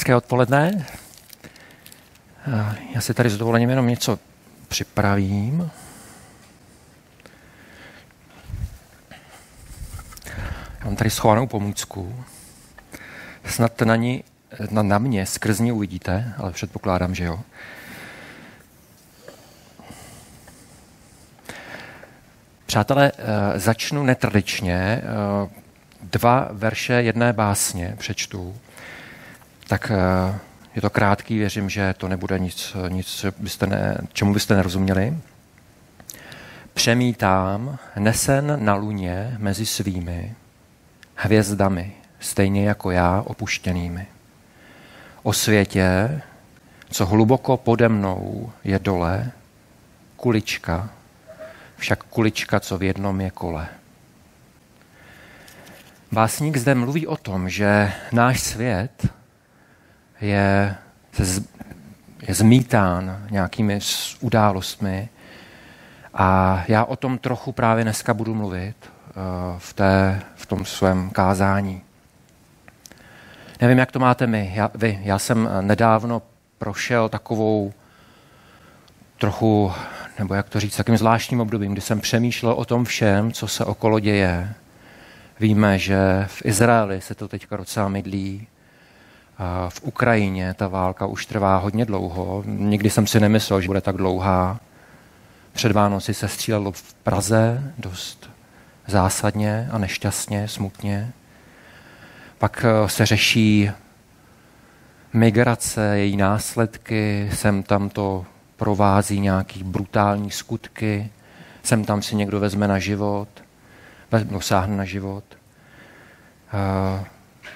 Hezké odpoledne. Já si tady s dovolením jenom něco připravím. Já mám tady schovanou pomůcku. Snad na, ní, na, na mě skrz ní uvidíte, ale předpokládám, že jo. Přátelé, eh, začnu netradičně. Eh, dva verše jedné básně přečtu. Tak eh, je to krátký, věřím, že to nebude nic, nic byste ne, čemu byste nerozuměli. Přemítám nesen na luně mezi svými hvězdami, stejně jako já opuštěnými. O světě, co hluboko pode mnou je dole, kulička, však kulička, co v jednom je kole. Básník zde mluví o tom, že náš svět je, je zmítán nějakými událostmi a já o tom trochu právě dneska budu mluvit eh, v, té, v tom svém kázání. Nevím, jak to máte my, já, vy. Já jsem nedávno prošel takovou trochu, nebo jak to říct, takým zvláštním obdobím, kdy jsem přemýšlel o tom všem, co se okolo děje. Víme, že v Izraeli se to teďka docela mydlí, v Ukrajině ta válka už trvá hodně dlouho. Nikdy jsem si nemyslel, že bude tak dlouhá. Před Vánoci se střílelo v Praze dost zásadně a nešťastně, smutně. Pak eh, se řeší migrace, její následky, sem tam to provází nějaký brutální skutky, sem tam si někdo vezme na život, dosáhne na život.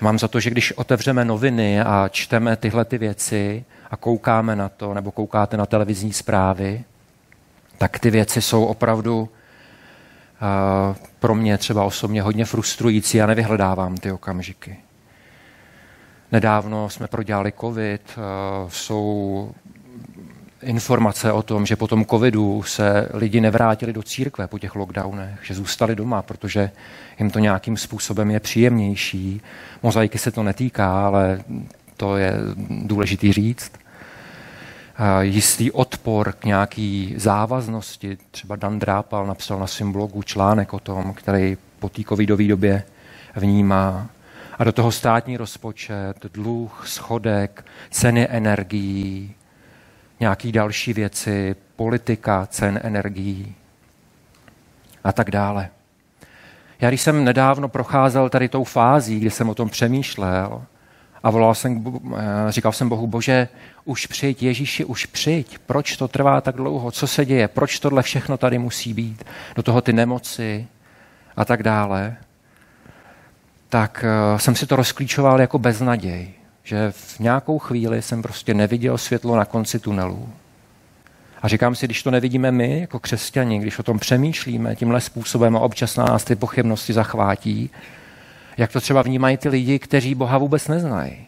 Mám za to, že když otevřeme noviny a čteme tyhle ty věci a koukáme na to, nebo koukáte na televizní zprávy, tak ty věci jsou opravdu uh, pro mě třeba osobně hodně frustrující a nevyhledávám ty okamžiky. Nedávno jsme prodělali covid, uh, jsou informace o tom, že po tom covidu se lidi nevrátili do církve po těch lockdownech, že zůstali doma, protože jim to nějakým způsobem je příjemnější. Mozaiky se to netýká, ale to je důležitý říct. Jistý odpor k nějaký závaznosti, třeba Dan Drápal napsal na svém blogu článek o tom, který po té covidové době vnímá. A do toho státní rozpočet, dluh, schodek, ceny energií, nějaký další věci, politika, cen energií a tak dále. Já když jsem nedávno procházel tady tou fází, kdy jsem o tom přemýšlel a volal jsem, eh, říkal jsem Bohu, bože, už přijď, Ježíši, už přijď, proč to trvá tak dlouho, co se děje, proč tohle všechno tady musí být, do toho ty nemoci a tak dále, tak eh, jsem si to rozklíčoval jako beznaděj že v nějakou chvíli jsem prostě neviděl světlo na konci tunelu. A říkám si, když to nevidíme my jako křesťani, když o tom přemýšlíme tímhle způsobem a občas nás ty pochybnosti zachvátí, jak to třeba vnímají ty lidi, kteří Boha vůbec neznají.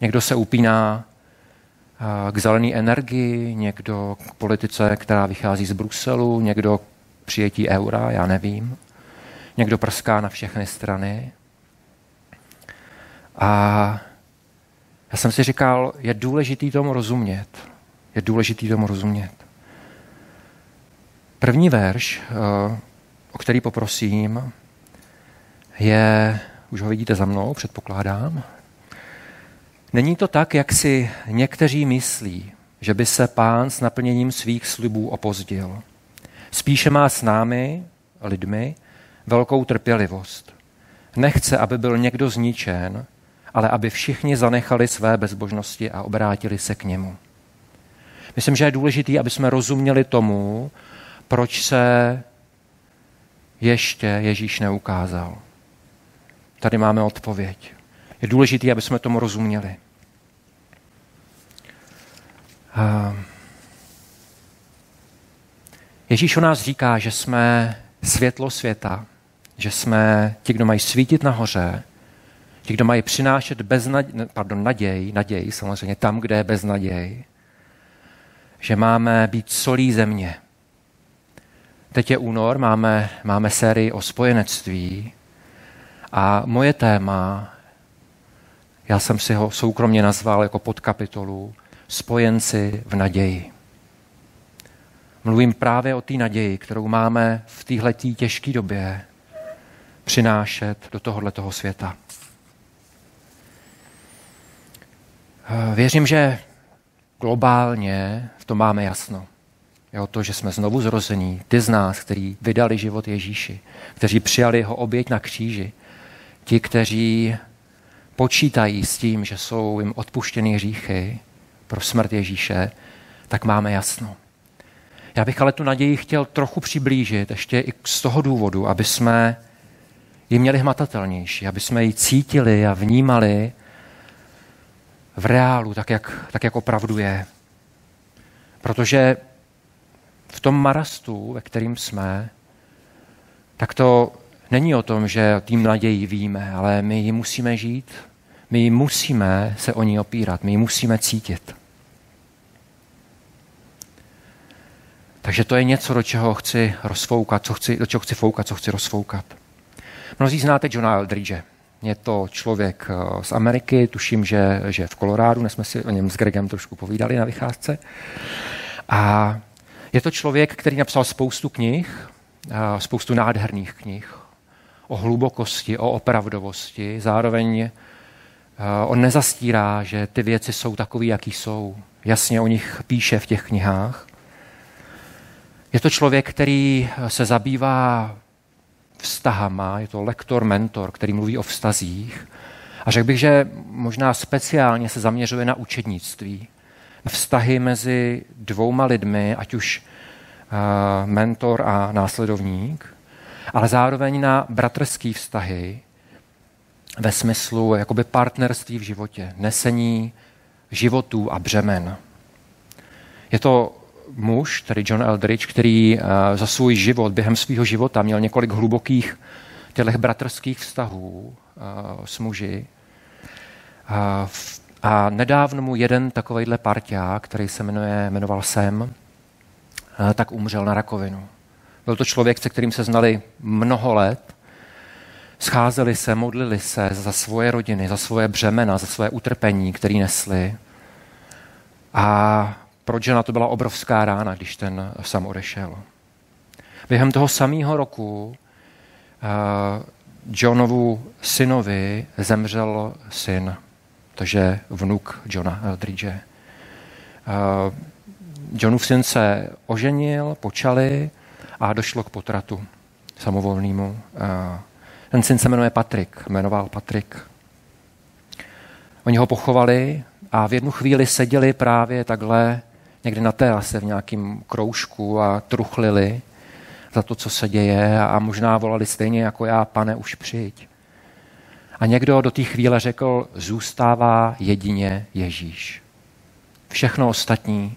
Někdo se upíná k zelené energii, někdo k politice, která vychází z Bruselu, někdo k přijetí eura, já nevím. Někdo prská na všechny strany. A já jsem si říkal, je důležitý tomu rozumět. Je důležitý tomu rozumět. První verš, eh, o který poprosím, je, už ho vidíte za mnou, předpokládám. Není to tak, jak si někteří myslí, že by se pán s naplněním svých slibů opozdil. Spíše má s námi, lidmi, velkou trpělivost. Nechce, aby byl někdo zničen, ale aby všichni zanechali své bezbožnosti a obrátili se k němu. Myslím, že je důležité, aby jsme rozuměli tomu, proč se ještě Ježíš neukázal. Tady máme odpověď. Je důležité, aby jsme tomu rozuměli. Ježíš o nás říká, že jsme světlo světa, že jsme ti, kdo mají svítit nahoře, Ti, kdo mají přinášet beznaděj, pardon, naděj, naděj samozřejmě tam, kde je beznaděj, že máme být solí země. Teď je únor, máme, máme sérii o spojenectví a moje téma Já jsem si ho soukromně nazval jako podkapitolu Spojenci v naději. Mluvím právě o té naději, kterou máme v téhle těžké době přinášet do tohohle toho světa. Věřím, že globálně v tom máme jasno. Jo, to, že jsme znovu zrození, ty z nás, kteří vydali život Ježíši, kteří přijali jeho oběť na kříži, ti, kteří počítají s tím, že jsou jim odpuštěny hříchy pro smrt Ježíše, tak máme jasno. Já bych ale tu naději chtěl trochu přiblížit ještě i z toho důvodu, aby jsme ji měli hmatatelnější, aby jsme ji cítili a vnímali v reálu, tak jak, tak jak opravdu je. Protože v tom marastu, ve kterým jsme, tak to není o tom, že tým naději víme, ale my ji musíme žít, my ji musíme se o ní opírat, my ji musíme cítit. Takže to je něco, do čeho chci rozfoukat, co chci, do čeho chci foukat, co chci rozfoukat. Mnozí znáte Johna Eldridge. Je to člověk eh, z Ameriky, tuším, že, že v Kolorádu, jsme si o něm s Gregem trošku povídali na vycházce. A je to člověk, který napsal spoustu knih, eh, spoustu nádherných knih o hlubokosti, o opravdovosti. Zároveň eh, on nezastírá, že ty věci jsou takové, jaký jsou. Jasně o nich píše v těch knihách. Je to člověk, který se zabývá vztahama, je to lektor, mentor, který mluví o vztazích. A řekl bych, že možná speciálně se zaměřuje na učednictví, na vztahy mezi dvouma lidmi, ať už uh, mentor a následovník, ale zároveň na bratrský vztahy ve smyslu jakoby partnerství v životě, nesení životů a břemen. Je to muž, tedy John Eldridge, který uh, za svůj život, během svého života měl několik hlubokých těchto bratrských vztahů uh, s muži. Uh, a nedávno mu jeden takovejhle parťák, který se jmenuje, jmenoval Sem, tak umřel na rakovinu. Byl to člověk, se kterým se znali mnoho let. Scházeli se, modlili se za svoje rodiny, za svoje břemena, za své utrpení, které nesli. A pro Johna to byla obrovská rána, když ten sam odešel. Během toho samého roku uh, Johnovu synovi zemřel syn, takže vnuk Johna Eldridge. Uh, Johnův syn se oženil, počali a došlo k potratu samovolnému. Uh, ten syn se jmenuje Patrik, jmenoval Patrik. Oni ho pochovali a v jednu chvíli seděli právě takhle někde na terase v nějakém kroužku a truchlili za to, co se děje a možná volali stejně jako já, pane, už přijď. A někdo do té chvíle řekl, zůstává jedině Ježíš. Všechno ostatní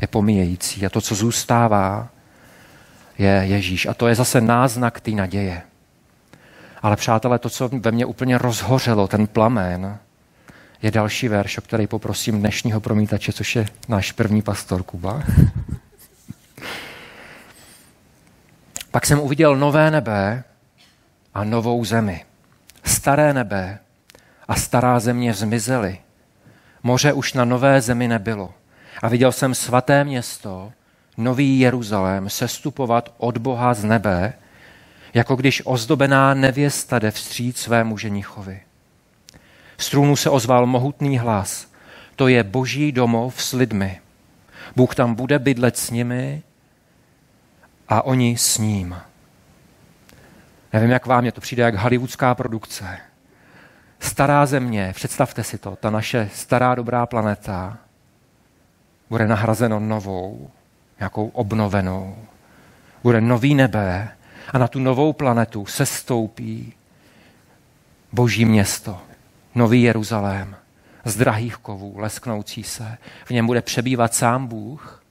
je pomíjející a to, co zůstává, je Ježíš. A to je zase náznak té naděje. Ale přátelé, to, co ve mně úplně rozhořelo, ten plamen, je další verš, o který poprosím dnešního promítače, což je náš první pastor Kuba. Pak jsem uviděl nové nebe a novou zemi. Staré nebe a stará země zmizely. Moře už na nové zemi nebylo. A viděl jsem svaté město, nový Jeruzalém, sestupovat od Boha z nebe, jako když ozdobená nevěsta jde vstříc svému ženichovi. Z trůnu se ozval mohutný hlas. To je boží domov s lidmi. Bůh tam bude bydlet s nimi a oni s ním. Nevím, jak vám je, to přijde jak hollywoodská produkce. Stará země, představte si to, ta naše stará dobrá planeta bude nahrazeno novou, nějakou obnovenou. Bude nový nebe a na tu novou planetu se stoupí boží město nový Jeruzalém z drahých kovů, lesknoucí se. V něm bude přebývat sám Bůh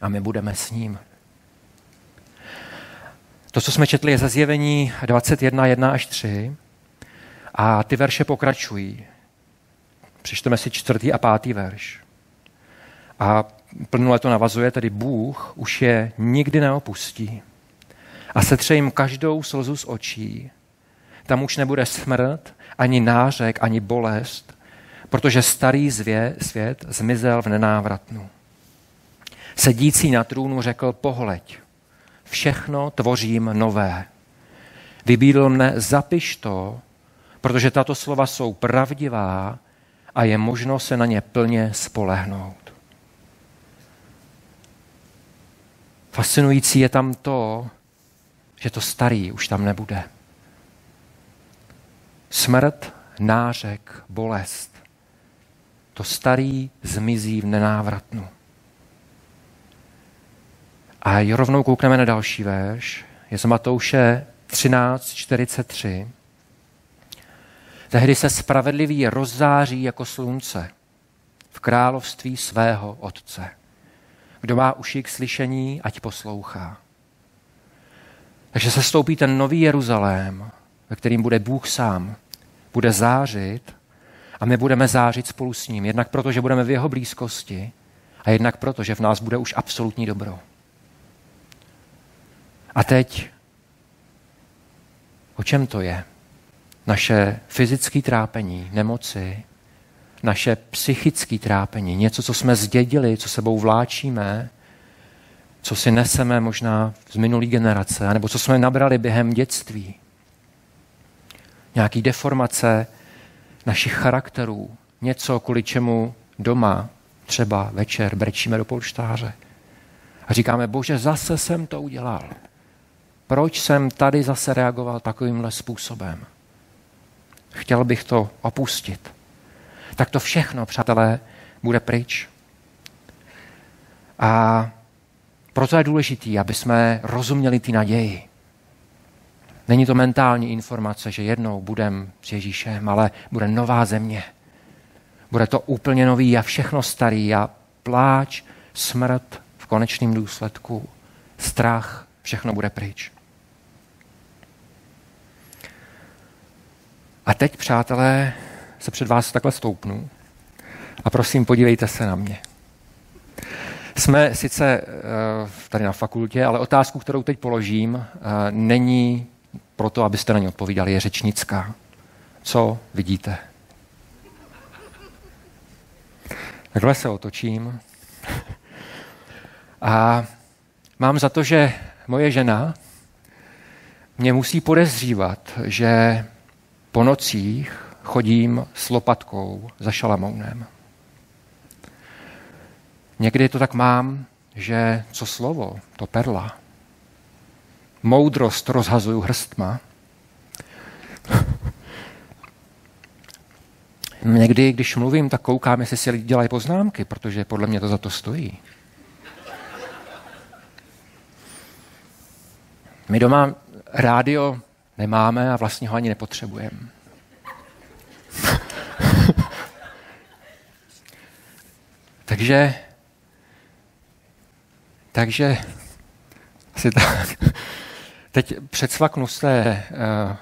a my budeme s ním. To, co jsme četli, je ze zjevení 21, 1 až 3 a ty verše pokračují. Přečteme si čtvrtý a pátý verš. A plnule to navazuje, tedy Bůh už je nikdy neopustí a setře jim každou slzu z očí. Tam už nebude smrt, ani nářek, ani bolest, protože starý zvě, svět zmizel v nenávratnu. Sedící na trůnu řekl, pohleď, všechno tvořím nové. Vybídl mne, zapiš to, protože tato slova jsou pravdivá a je možno se na ně plně spolehnout. Fascinující je tam to, že to starý už tam nebude. Smrt, nářek, bolest. To starý zmizí v nenávratnu. A rovnou koukneme na další verš. Je z Matouše 13.43. Tehdy se spravedlivý rozzáří jako slunce v království svého Otce. Kdo má uši k slyšení, ať poslouchá. Takže se stoupí ten nový Jeruzalém, ve kterým bude Bůh sám, bude zářit a my budeme zářit spolu s ním. Jednak proto, že budeme v jeho blízkosti a jednak proto, že v nás bude už absolutní dobro. A teď, o čem to je? Naše fyzické trápení, nemoci, naše psychické trápení, něco, co jsme zdědili, co sebou vláčíme, co si neseme možná z minulý generace, nebo co jsme nabrali během dětství. Nějaký deformace našich charakterů, něco, kvůli čemu doma třeba večer brečíme do polštáře. A říkáme, bože, zase jsem to udělal. Proč jsem tady zase reagoval takovýmhle způsobem? Chtěl bych to opustit. Tak to všechno, přátelé, bude pryč. A proto je důležité, aby jsme rozuměli ty naději. Není to mentální informace, že jednou budeme s Ježíšem, ale bude nová země. Bude to úplně nový a všechno starý a pláč, smrt v konečném důsledku, strach, všechno bude pryč. A teď, přátelé, se před vás takhle stoupnu a prosím, podívejte se na mě. Jsme sice eh, tady na fakultě, ale otázku, kterou teď položím, eh, není proto, abyste na ně odpovídali, je řečnická. Co vidíte? Takhle se otočím. A mám za to, že moje žena mě musí podezřívat, že po nocích chodím s lopatkou za šalamounem. Někdy to tak mám, že co slovo, to perla. Moudrost rozhazuju hrstma. Někdy, když mluvím, tak koukám, jestli si lidi dělají poznámky, protože podle mě to za to stojí. My doma rádio nemáme a vlastně ho ani nepotřebujeme. takže, takže asi tak. Teď předsvaknu z té uh,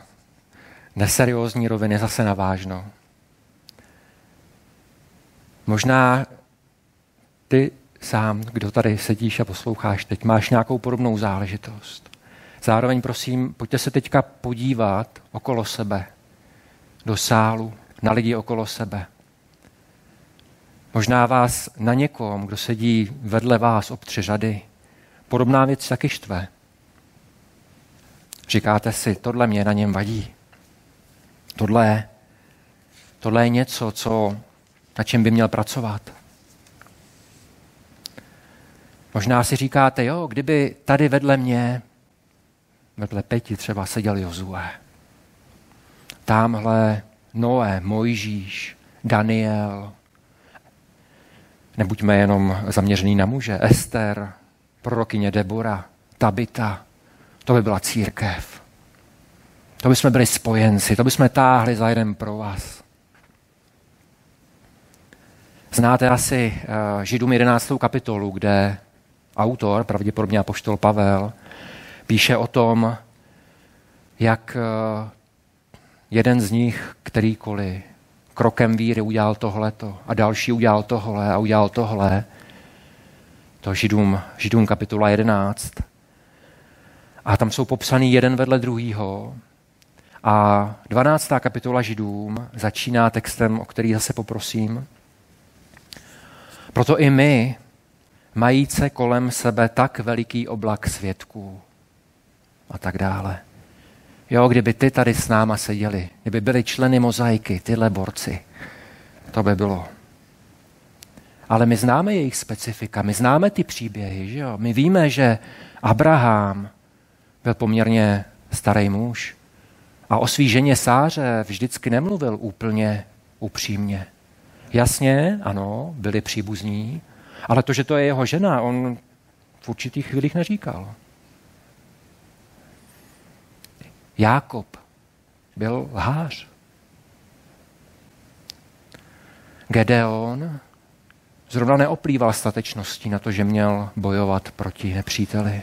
neseriózní roviny zase na vážno. Možná ty sám, kdo tady sedíš a posloucháš teď, máš nějakou podobnou záležitost. Zároveň prosím, pojďte se teďka podívat okolo sebe, do sálu, na lidi okolo sebe. Možná vás na někom, kdo sedí vedle vás ob tři řady, podobná věc taky štve. Říkáte si, tohle mě na něm vadí. Tohle, tohle je něco, co, na čem by měl pracovat. Možná si říkáte, jo, kdyby tady vedle mě, vedle Peti třeba seděl Jozue. Támhle Noé, Mojžíš, Daniel. Nebuďme jenom zaměřený na muže. Ester, prorokyně Debora, Tabita. To by byla církev. To by jsme byli spojenci, to by jsme táhli za jeden pro vás. Znáte asi uh, Židům 11. kapitolu, kde autor, pravděpodobně apoštol Pavel, píše o tom, jak uh, jeden z nich, kterýkoliv, krokem víry udělal tohleto a další udělal tohle a udělal tohle. To Židům, Židům kapitola 11. A tam jsou popsaný jeden vedle druhýho. A 12. kapitola Židům začíná textem, o který zase poprosím. Proto i my, majíce kolem sebe tak veliký oblak svědků a tak dále. Jo, kdyby ty tady s náma seděli, kdyby byli členy mozaiky, tyhle borci, to by bylo. Ale my známe jejich specifika, my známe ty příběhy, že jo? My víme, že Abraham byl poměrně starý muž a o svý ženě Sáře vždycky nemluvil úplně upřímně. Jasně, ano, byli příbuzní, ale to, že to je jeho žena, on v určitých chvílích neříkal. Jákob byl lhář. Gedeon zrovna neoplýval statečností na to, že měl bojovat proti nepříteli.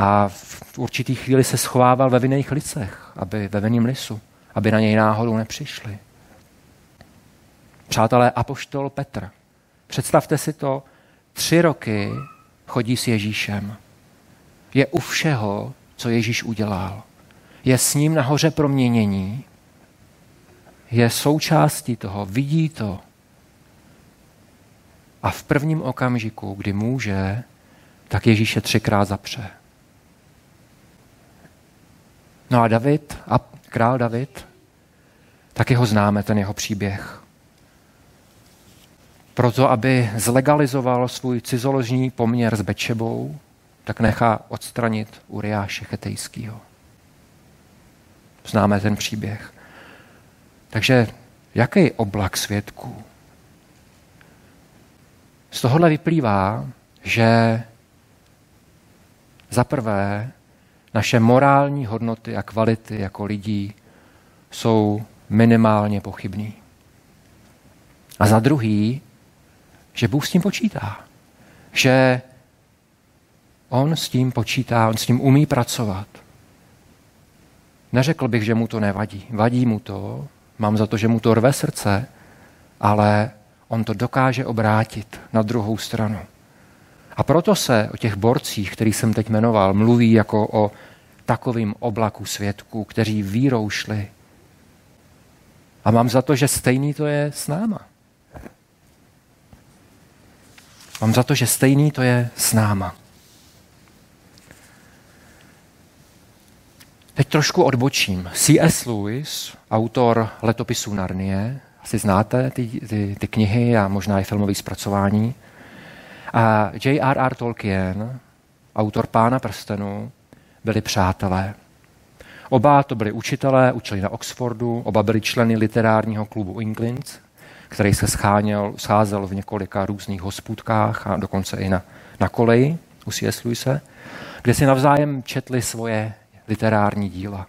A v určitý chvíli se schovával ve vinných licech, aby ve vinným lisu, aby na něj náhodou nepřišli. Přátelé, apoštol Petr. Představte si to, tři roky chodí s Ježíšem. Je u všeho, co Ježíš udělal. Je s ním nahoře proměnění, je součástí toho, vidí to. A v prvním okamžiku, kdy může, tak Ježíše třikrát zapře. No a David, a král David, taky ho známe, ten jeho příběh. Proto, aby zlegalizoval svůj cizoložní poměr s Bečebou, tak nechá odstranit Uriáše Chetejského. Známe ten příběh. Takže jaký oblak svědků? Z tohohle vyplývá, že za prvé naše morální hodnoty a kvality jako lidí jsou minimálně pochybný. A za druhý, že Bůh s tím počítá. Že On s tím počítá, on s tím umí pracovat. Neřekl bych, že mu to nevadí. Vadí mu to, mám za to, že mu to rve srdce, ale on to dokáže obrátit na druhou stranu. A proto se o těch borcích, který jsem teď jmenoval, mluví jako o takovým oblaku svědků, kteří vírou šli. A mám za to, že stejný to je s náma. Mám za to, že stejný to je s náma. Teď trošku odbočím. C.S. Lewis, autor letopisů Narnie, asi znáte ty, ty, ty knihy a možná i filmové zpracování. A J.R.R. Tolkien, autor Pána prstenu, byli přátelé. Oba to byli učitelé, učili na Oxfordu, oba byli členy literárního klubu England, který se scháněl, scházel v několika různých hospůdkách a dokonce i na, na koleji u C.S. Lewise, kde si navzájem četli svoje literární díla.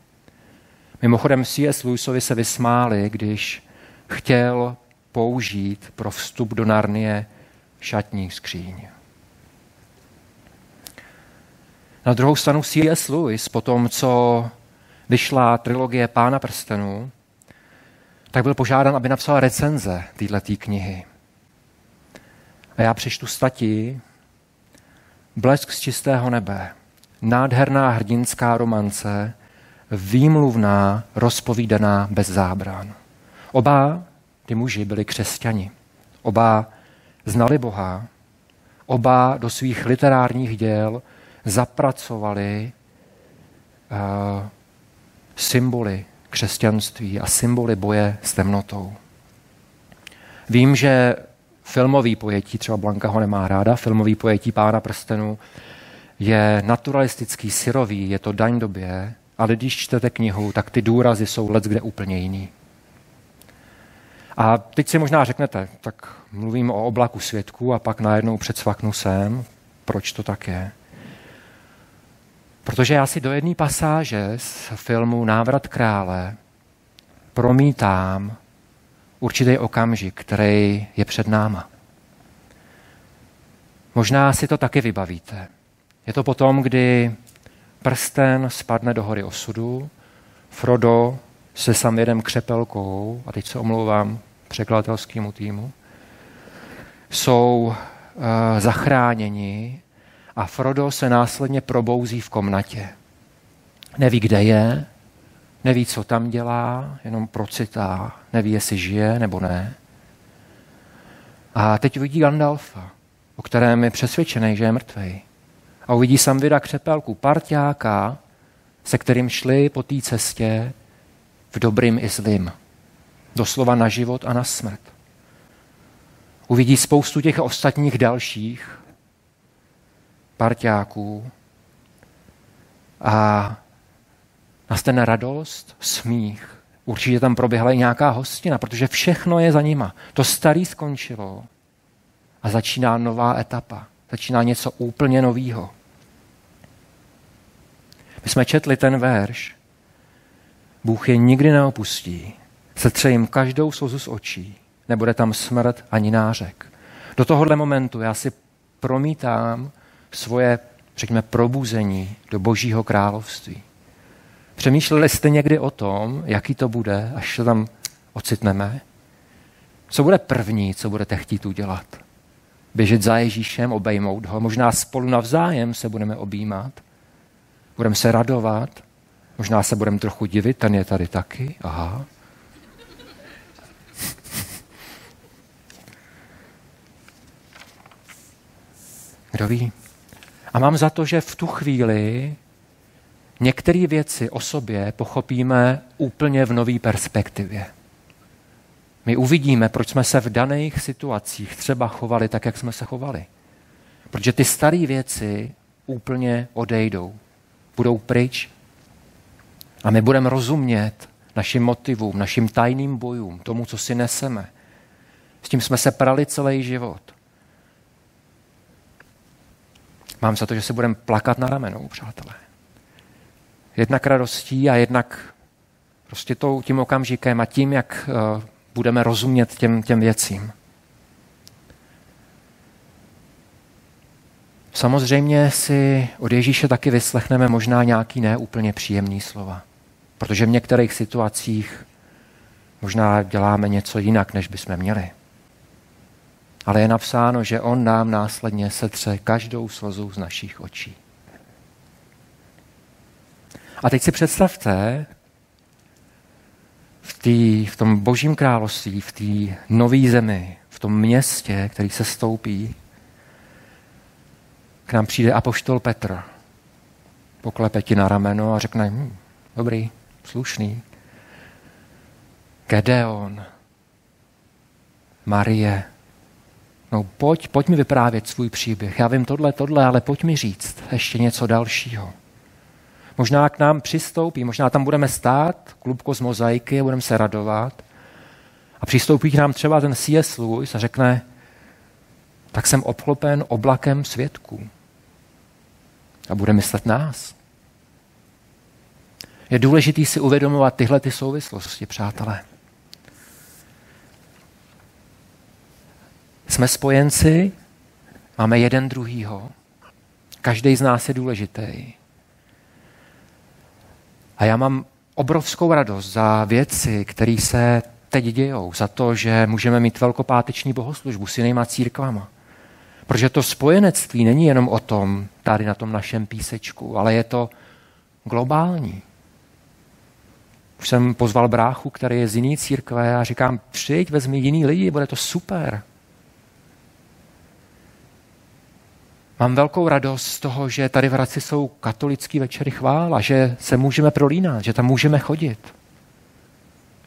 Mimochodem C.S. Lewisovi se vysmáli, když chtěl použít pro vstup do Narnie šatní skříň. Na druhou stranu C.S. Lewis, po tom, co vyšla trilogie Pána prstenů, tak byl požádán, aby napsal recenze této knihy. A já přečtu stati Blesk z čistého nebe nádherná hrdinská romance, výmluvná, rozpovídaná bez zábran. Oba ty muži byli křesťani. Oba znali Boha. Oba do svých literárních děl zapracovali uh, symboly křesťanství a symboly boje s temnotou. Vím, že filmový pojetí, třeba Blanka ho nemá ráda, filmový pojetí Pána prstenů je naturalistický, syrový, je to daň době, ale když čtete knihu, tak ty důrazy jsou let kde úplně jiný. A teď si možná řeknete, tak mluvím o oblaku svědků a pak najednou předsvaknu sem. Proč to tak je? Protože já si do jedné pasáže z filmu Návrat krále promítám určitý okamžik, který je před náma. Možná si to taky vybavíte. Je to potom, kdy prsten spadne do hory osudu, Frodo se Samirem křepelkou, a teď se omlouvám překladatelskému týmu, jsou uh, zachráněni a Frodo se následně probouzí v komnatě. Neví, kde je, neví, co tam dělá, jenom procitá, neví, jestli žije nebo ne. A teď vidí Gandalfa, o kterém je přesvědčený, že je mrtvý. A uvidí Samvida Křepelku, parťáka, se kterým šli po té cestě v dobrým i zlým. Doslova na život a na smrt. Uvidí spoustu těch ostatních dalších parťáků a nastane radost, smích. Určitě tam proběhla i nějaká hostina, protože všechno je za nima. To starý skončilo a začíná nová etapa. Začíná něco úplně novýho. My jsme četli ten verš. Bůh je nikdy neopustí. Setře jim každou slzu z očí. Nebude tam smrt ani nářek. Do tohohle momentu já si promítám svoje, řekněme, probuzení do božího království. Přemýšleli jste někdy o tom, jaký to bude, až se tam ocitneme? Co bude první, co budete chtít udělat? Běžet za Ježíšem, obejmout ho, možná spolu navzájem se budeme objímat, budeme se radovat, možná se budeme trochu divit, ten je tady taky, aha. Kdo ví? A mám za to, že v tu chvíli některé věci o sobě pochopíme úplně v nové perspektivě. My uvidíme, proč jsme se v daných situacích třeba chovali tak, jak jsme se chovali. Protože ty staré věci úplně odejdou, budou pryč a my budeme rozumět našim motivům, našim tajným bojům, tomu, co si neseme. S tím jsme se prali celý život. Mám za to, že se budeme plakat na ramenou, přátelé. Jednak radostí a jednak prostě tou, tím okamžikem a tím, jak uh, budeme rozumět těm, těm věcím. Samozřejmě si od Ježíše taky vyslechneme možná nějaký neúplně příjemný slova. Protože v některých situacích možná děláme něco jinak, než bychom měli. Ale je napsáno, že on nám následně setře každou slzu z našich očí. A teď si představte, v, tý, v tom božím království, v té nové zemi, v tom městě, který se stoupí, k nám přijde apoštol Petr. Poklepe ti na rameno a řekne, hm, dobrý, slušný. Gedeon, Marie, no pojď, pojď mi vyprávět svůj příběh. Já vím tohle, tohle, ale pojď mi říct ještě něco dalšího. Možná k nám přistoupí, možná tam budeme stát, klubko z mozaiky, budeme se radovat. A přistoupí k nám třeba ten C.S. Lewis a řekne, tak jsem obklopen oblakem svědků. A bude myslet nás. Je důležité si uvědomovat tyhle ty souvislosti, přátelé. Jsme spojenci, máme jeden druhýho. Každý z nás je důležitý. A já mám obrovskou radost za věci, které se teď dějou, za to, že můžeme mít velkopáteční bohoslužbu s jinýma církvama. Protože to spojenectví není jenom o tom, tady na tom našem písečku, ale je to globální. Už jsem pozval bráchu, který je z jiný církve a říkám, přijď, vezmi jiný lidi, bude to super. Mám velkou radost z toho, že tady v Hradci jsou katolický večery chvála, že se můžeme prolínat, že tam můžeme chodit.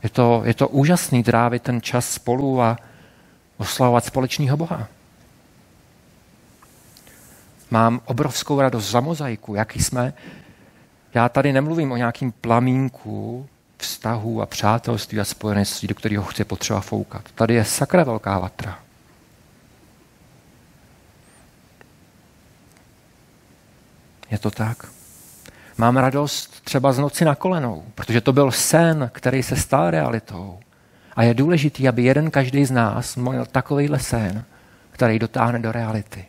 Je to, je to úžasný trávit ten čas spolu a oslavovat společného Boha. Mám obrovskou radost za mozaiku, jaký jsme. Já tady nemluvím o nějakým plamínku vztahu a přátelství a spojenectví, do kterého chce potřeba foukat. Tady je sakra velká vatra. Je to tak? Mám radost třeba z noci na kolenou, protože to byl sen, který se stal realitou. A je důležitý, aby jeden každý z nás měl takovýhle sen, který dotáhne do reality.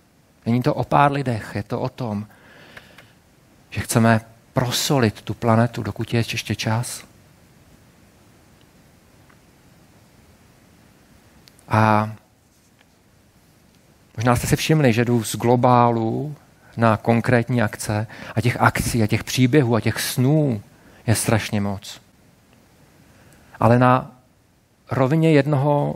Není to o pár lidech, je to o tom, že chceme prosolit tu planetu, dokud je ještě čas. A možná jste si všimli, že jdu z globálu na konkrétní akce a těch akcí a těch příběhů a těch snů je strašně moc. Ale na rovině jednoho,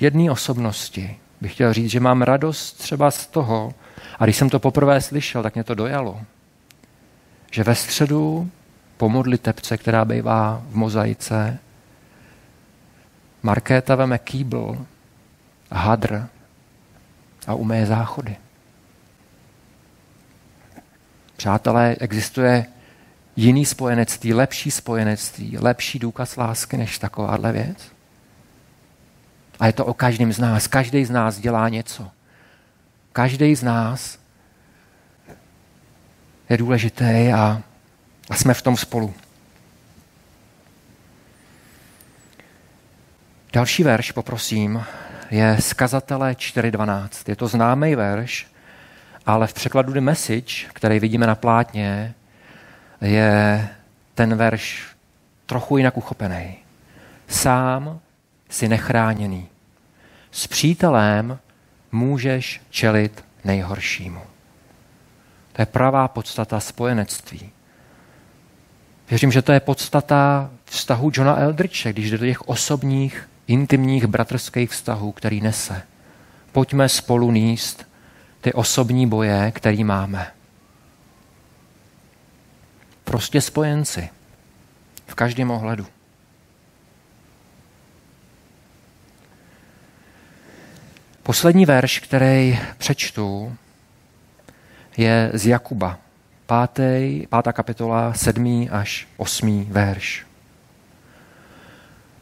jedné osobnosti bych chtěl říct, že mám radost třeba z toho, a když jsem to poprvé slyšel, tak mě to dojalo, že ve středu po modlitebce, která bývá v mozaice, Markéta veme kýbl hadr a umeje záchody. Přátelé, existuje jiný spojenectví, lepší spojenectví, lepší důkaz lásky než takováhle věc? A je to o každém z nás. Každý z nás dělá něco. Každý z nás je důležitý a, a jsme v tom spolu. Další verš, poprosím, je Skazatele 4.12. Je to známý verš, ale v překladu The Message, který vidíme na plátně, je ten verš trochu jinak uchopený. Sám si nechráněný. S přítelem můžeš čelit nejhoršímu. To je pravá podstata spojenectví. Věřím, že to je podstata vztahu Johna Eldriche, když jde do těch osobních, intimních bratrských vztahů, který nese. Pojďme spolu níst ty osobní boje, který máme. Prostě spojenci. V každém ohledu. Poslední verš, který přečtu, je z Jakuba. Pátý, pátá kapitola, sedmý až osmý verš.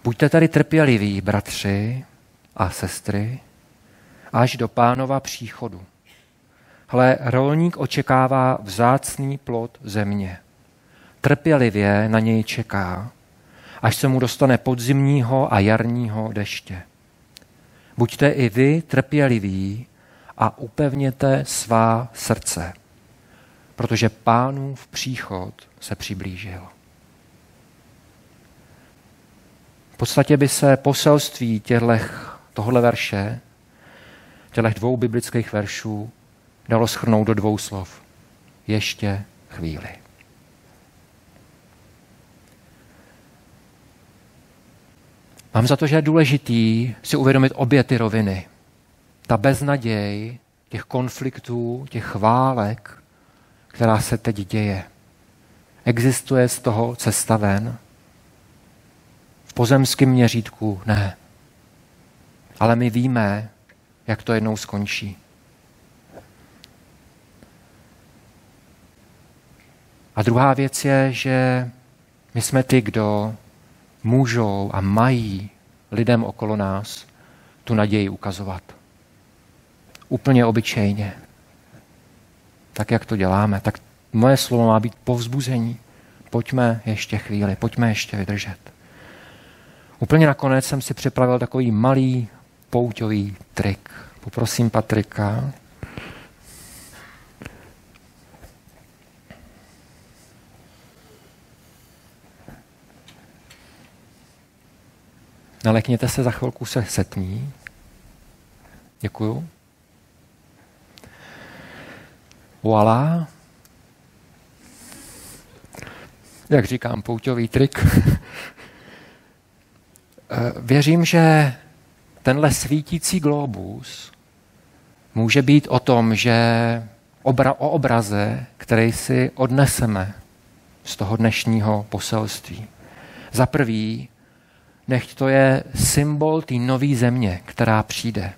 Buďte tady trpěliví, bratři a sestry, až do pánova příchodu. Ale rolník očekává vzácný plod země. Trpělivě na něj čeká, až se mu dostane podzimního a jarního deště. Buďte i vy trpěliví a upevněte svá srdce, protože pánův příchod se přiblížil. V podstatě by se poselství těchto, tohle verše, těchto dvou biblických veršů, dalo schrnout do dvou slov. Ještě chvíli. Mám za to, že je důležitý si uvědomit obě ty roviny. Ta beznaděj těch konfliktů, těch válek, která se teď děje. Existuje z toho cesta ven? V pozemském měřítku ne. Ale my víme, jak to jednou skončí. A druhá věc je, že my jsme ty, kdo můžou a mají lidem okolo nás tu naději ukazovat. Úplně obyčejně. Tak, jak to děláme. Tak moje slovo má být povzbuzení. Pojďme ještě chvíli, pojďme ještě vydržet. Úplně nakonec jsem si připravil takový malý pouťový trik. Poprosím Patrika. Nalekněte se, za chvilku se setní. Děkuju. Voilà. Jak říkám, pouťový trik. Eh, věřím, že tenhle svítící globus může být o tom, že obra, o obraze, který si odneseme z toho dnešního poselství. Za prvý, nechť to je symbol té nové země, která přijde,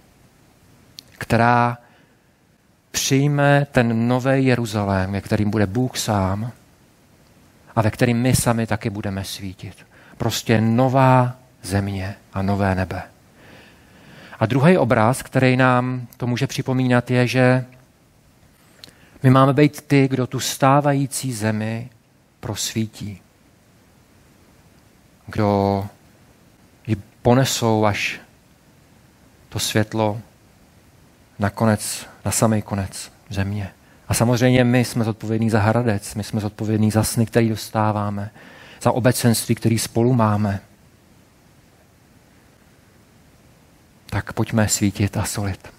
která přijme ten nový Jeruzalém, ve kterým bude Bůh sám a ve kterým my sami taky budeme svítit. Prostě nová země a nové nebe. A druhý obraz, který nám to může připomínat, je, že my máme být ty, kdo tu stávající zemi prosvítí. Kdo ponesou až to světlo na konec, na samý konec země. A samozřejmě my jsme zodpovědní za Hradec, my jsme zodpovědní za sny, který dostáváme, za obecenství, který spolu máme. Tak pojďme svítit a solit.